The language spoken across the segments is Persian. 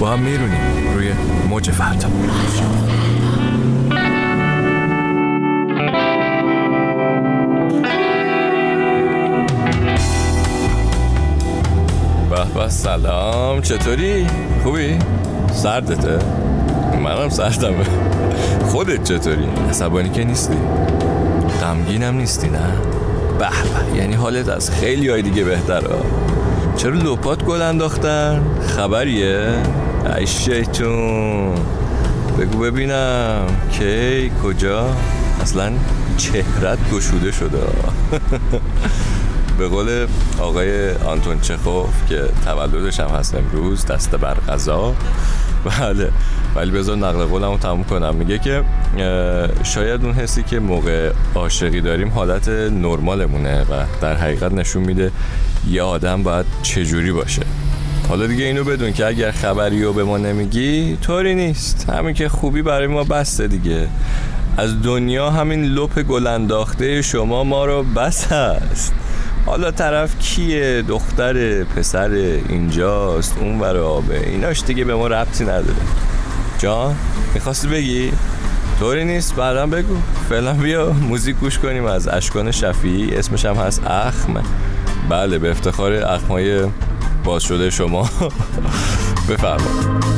با هم میرونیم روی موج فردا به سلام چطوری؟ خوبی؟ سردته؟ منم سردمه خودت چطوری؟ عصبانی که نیستی؟ غمگینم نیستی نه؟ به به یعنی حالت از خیلی های دیگه بهتره چرا لپات گل انداختن؟ خبریه؟ ای شیطون. بگو ببینم. کی؟ کجا؟ اصلا چهرت گشوده شده. به قول آقای آنتون چخوف که تولدش هم هست امروز دست بر غذا. بله. ولی بذار نقل قولم رو تموم کنم. میگه که شاید اون حسی که موقع عاشقی داریم حالت نرمالمونه و در حقیقت نشون میده یه آدم باید چجوری باشه. حالا دیگه اینو بدون که اگر خبری رو به ما نمیگی طوری نیست. همین که خوبی برای ما بسته دیگه. از دنیا همین لپ گل انداخته شما ما رو بس هست حالا طرف کیه؟ دختر پسر اینجاست. اون برای آبه. ایناش دیگه به ما ربطی نداره. جان می‌خواستی بگی؟ طوری نیست. بعدم بگو. فعلا بیا موزیک گوش کنیم از اشکان شفیعی. اسمش هم هست اخم بله به افتخار اخمای باز شده شما. بفرما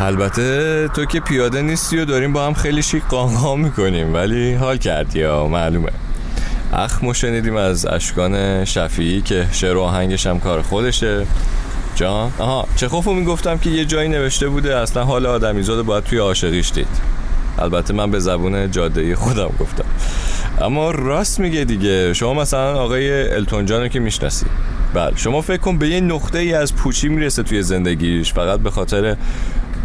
البته تو که پیاده نیستی و داریم با هم خیلی شیک قانقام می‌کنیم ولی حال کردی یا معلومه. اخ شنیدیم از اشکان شفیعی که شعر و آهنگش هم کار خودشه. جان. آها چه خوفو می‌گفتم که یه جایی نوشته بوده اصلا حال آدمیزاد باید توی عاشقیش دید. البته من به زبون جاده خودم گفتم. اما راست میگه دیگه. شما مثلا آقای التون جانو که می‌شناسی. بله شما فکر کن به یه نقطه ای از پوچی می‌رسه توی زندگیش. فقط به خاطر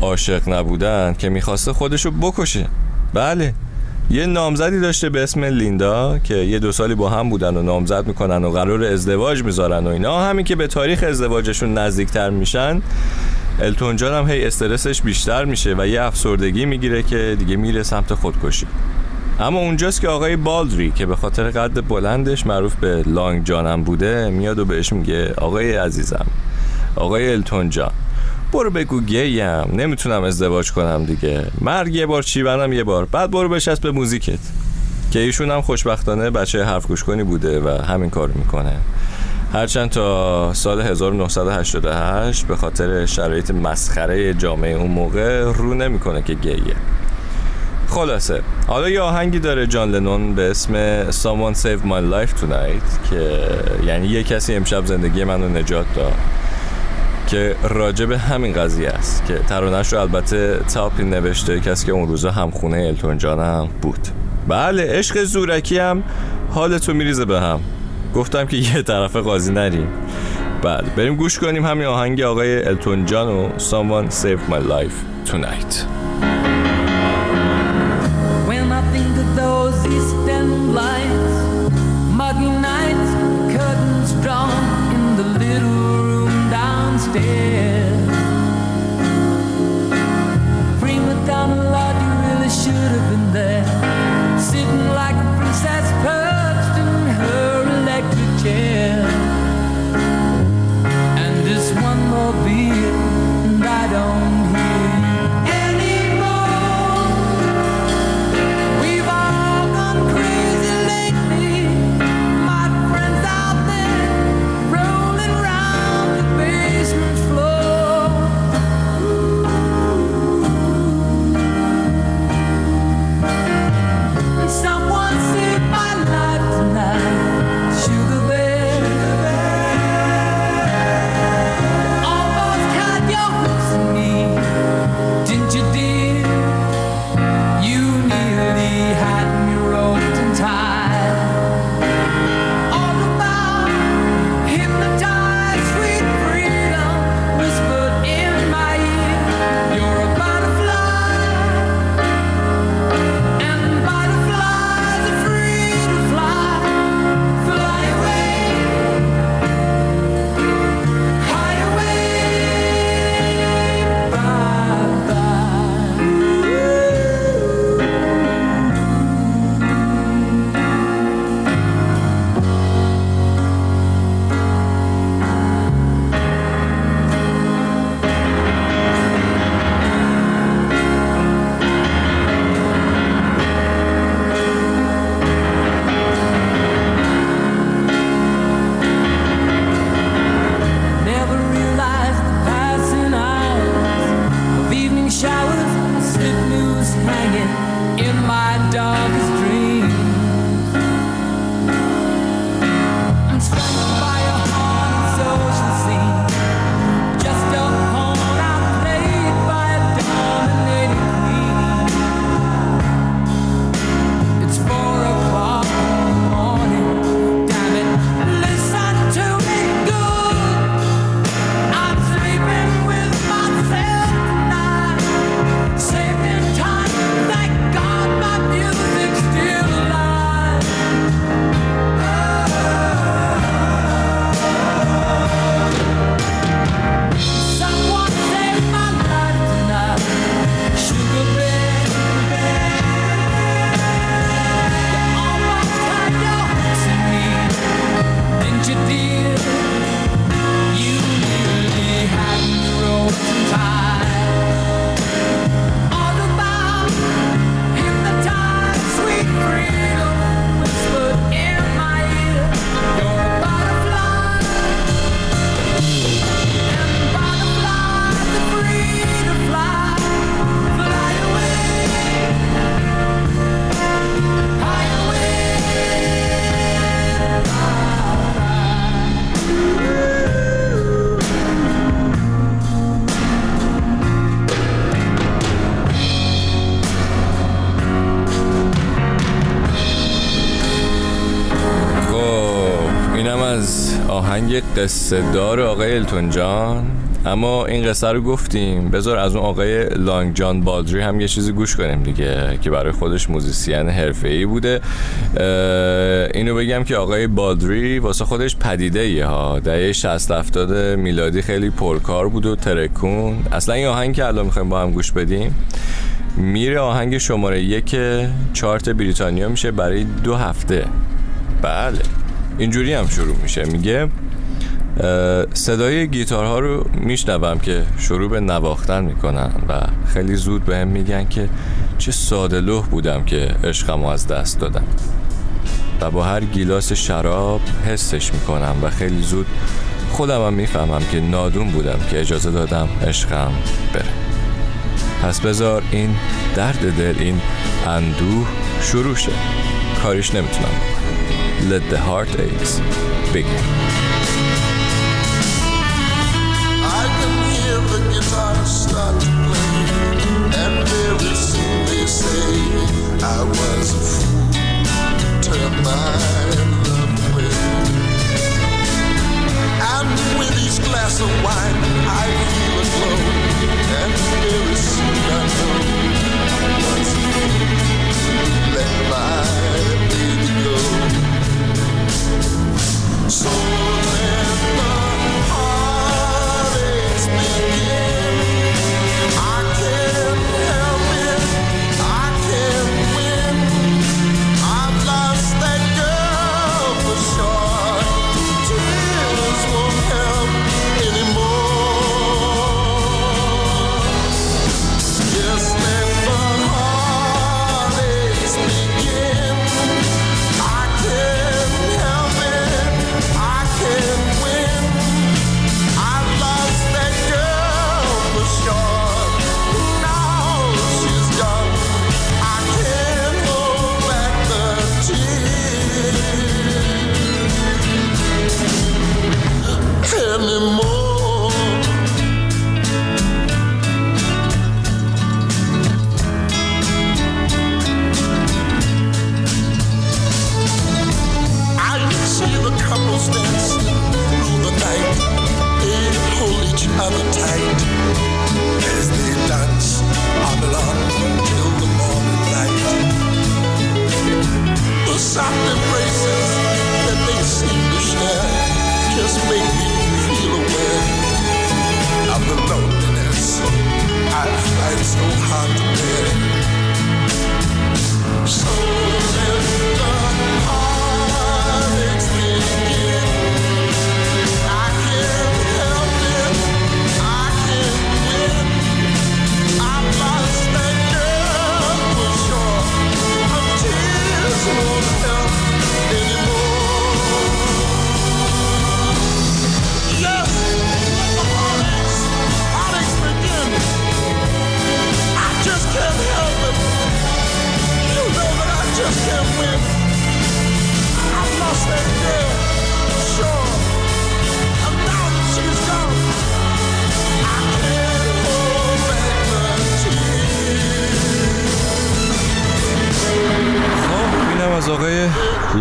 عاشق نبودن که می‌خواسته خودشو بکشه. بله. یه نامزدی داشته به اسم لیندا که یه دو سالی با هم بودن و نامزد می‌کنن و قرار ازدواج می‌ذارن و اینا. همین که به تاریخ ازدواجشون نزدیکتر میشن التون جان هم هی استرسش بیشتر میشه و یه افسردگی می‌گیره که دیگه میره سمت خودکشی. اما اونجاست که آقای بالدری که به خاطر قد بلندش معروف به لانگ جانم بوده میاد و بهش میگه آقای عزیزم آقای التون جان. برو بگو گیم نمی‌تونم ازدواج کنم دیگه. مرگ یه بار چیونم یه بار. بعد برو بشست به موزیکت. که ایشون هم خوشبختانه بچه حرف گوش کنی بوده و همین کار می‌کنه. هرچند تا سال 1988 به خاطر شرایط مسخره جامعه اون موقع رو نمی‌کنه که گیه. خلاصه. حالا یه آهنگی داره جان لنون به اسم Someone Save My Life Tonight که یعنی یه کسی امشب زندگی منو نجات داد. که راجع به همین قضیه است که ترانش رو البته تاپی نوشته کسی که اون روزا همخونه التون جانم بود. بله عشق زورکی هم حالتو میریزه به هم. گفتم که یه طرف قاضی نریم. بله بریم گوش کنیم همین آهنگ آقای التون جان و Someone Save My Life Tonight. آهنگ قصه دار آقای التون جان. اما این قصه رو گفتیم. بذار از اون آقای لانگ جان بالدری هم یه چیزی گوش کنیم دیگه که برای خودش موزیسین حرفه‌ای بوده. اینو بگم که آقای بالدری واسه خودش پدیده ایه ها. دهه 60 70 میلادی خیلی پرکار بود و ترکون. اصلا این آهنگ که الان می‌خوایم با هم گوش بدیم میره آهنگ شماره یک چارت بریتانیا میشه برای دو هفته. بله. اینجوری هم شروع میشه. میگه صدای گیتارها رو میشنوم که شروع به نواختن می‌کنن و خیلی زود به هم میگن که چه ساده لوح بودم که عشقمو از دست دادم. و با هر گیلاس شراب حسش می‌کنم و خیلی زود خودم هم می‌فهمم که نادون بودم که اجازه دادم عشقم بره. پس بذار این درد دل این اندوه شروع شه. کاریش نمی‌تونم. Let the heartaches begin I can hear the guitar start to play, and very soon they say I was a fool. Turn my love away, and with each glass of wine I feel a glow, so hard to bear.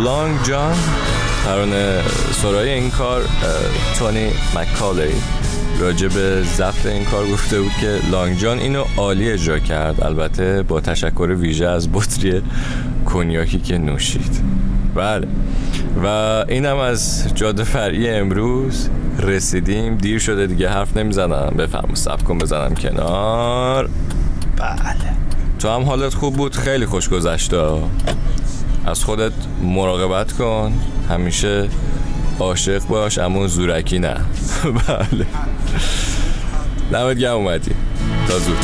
لانگ جان ترانه سرای این کار تونی مکالی. راجع به ضبط این کار گفته بود که لانگ جان اینو عالی اجرا کرد. البته با تشکر ویژه از بطری کنیاکی که نوشید. بله. و اینم از جاده فرعی امروز رسیدیم. دیر شده دیگه حرف نمی‌زنم. بفرما سب کن بزنم کنار. بله. تو هم حالت خوب بود؟ خیلی خوش گذشته از خودت مراقبت کن. همیشه عاشق باش اما زورکی نه. بله. دمت گرم اومدی. تا زود.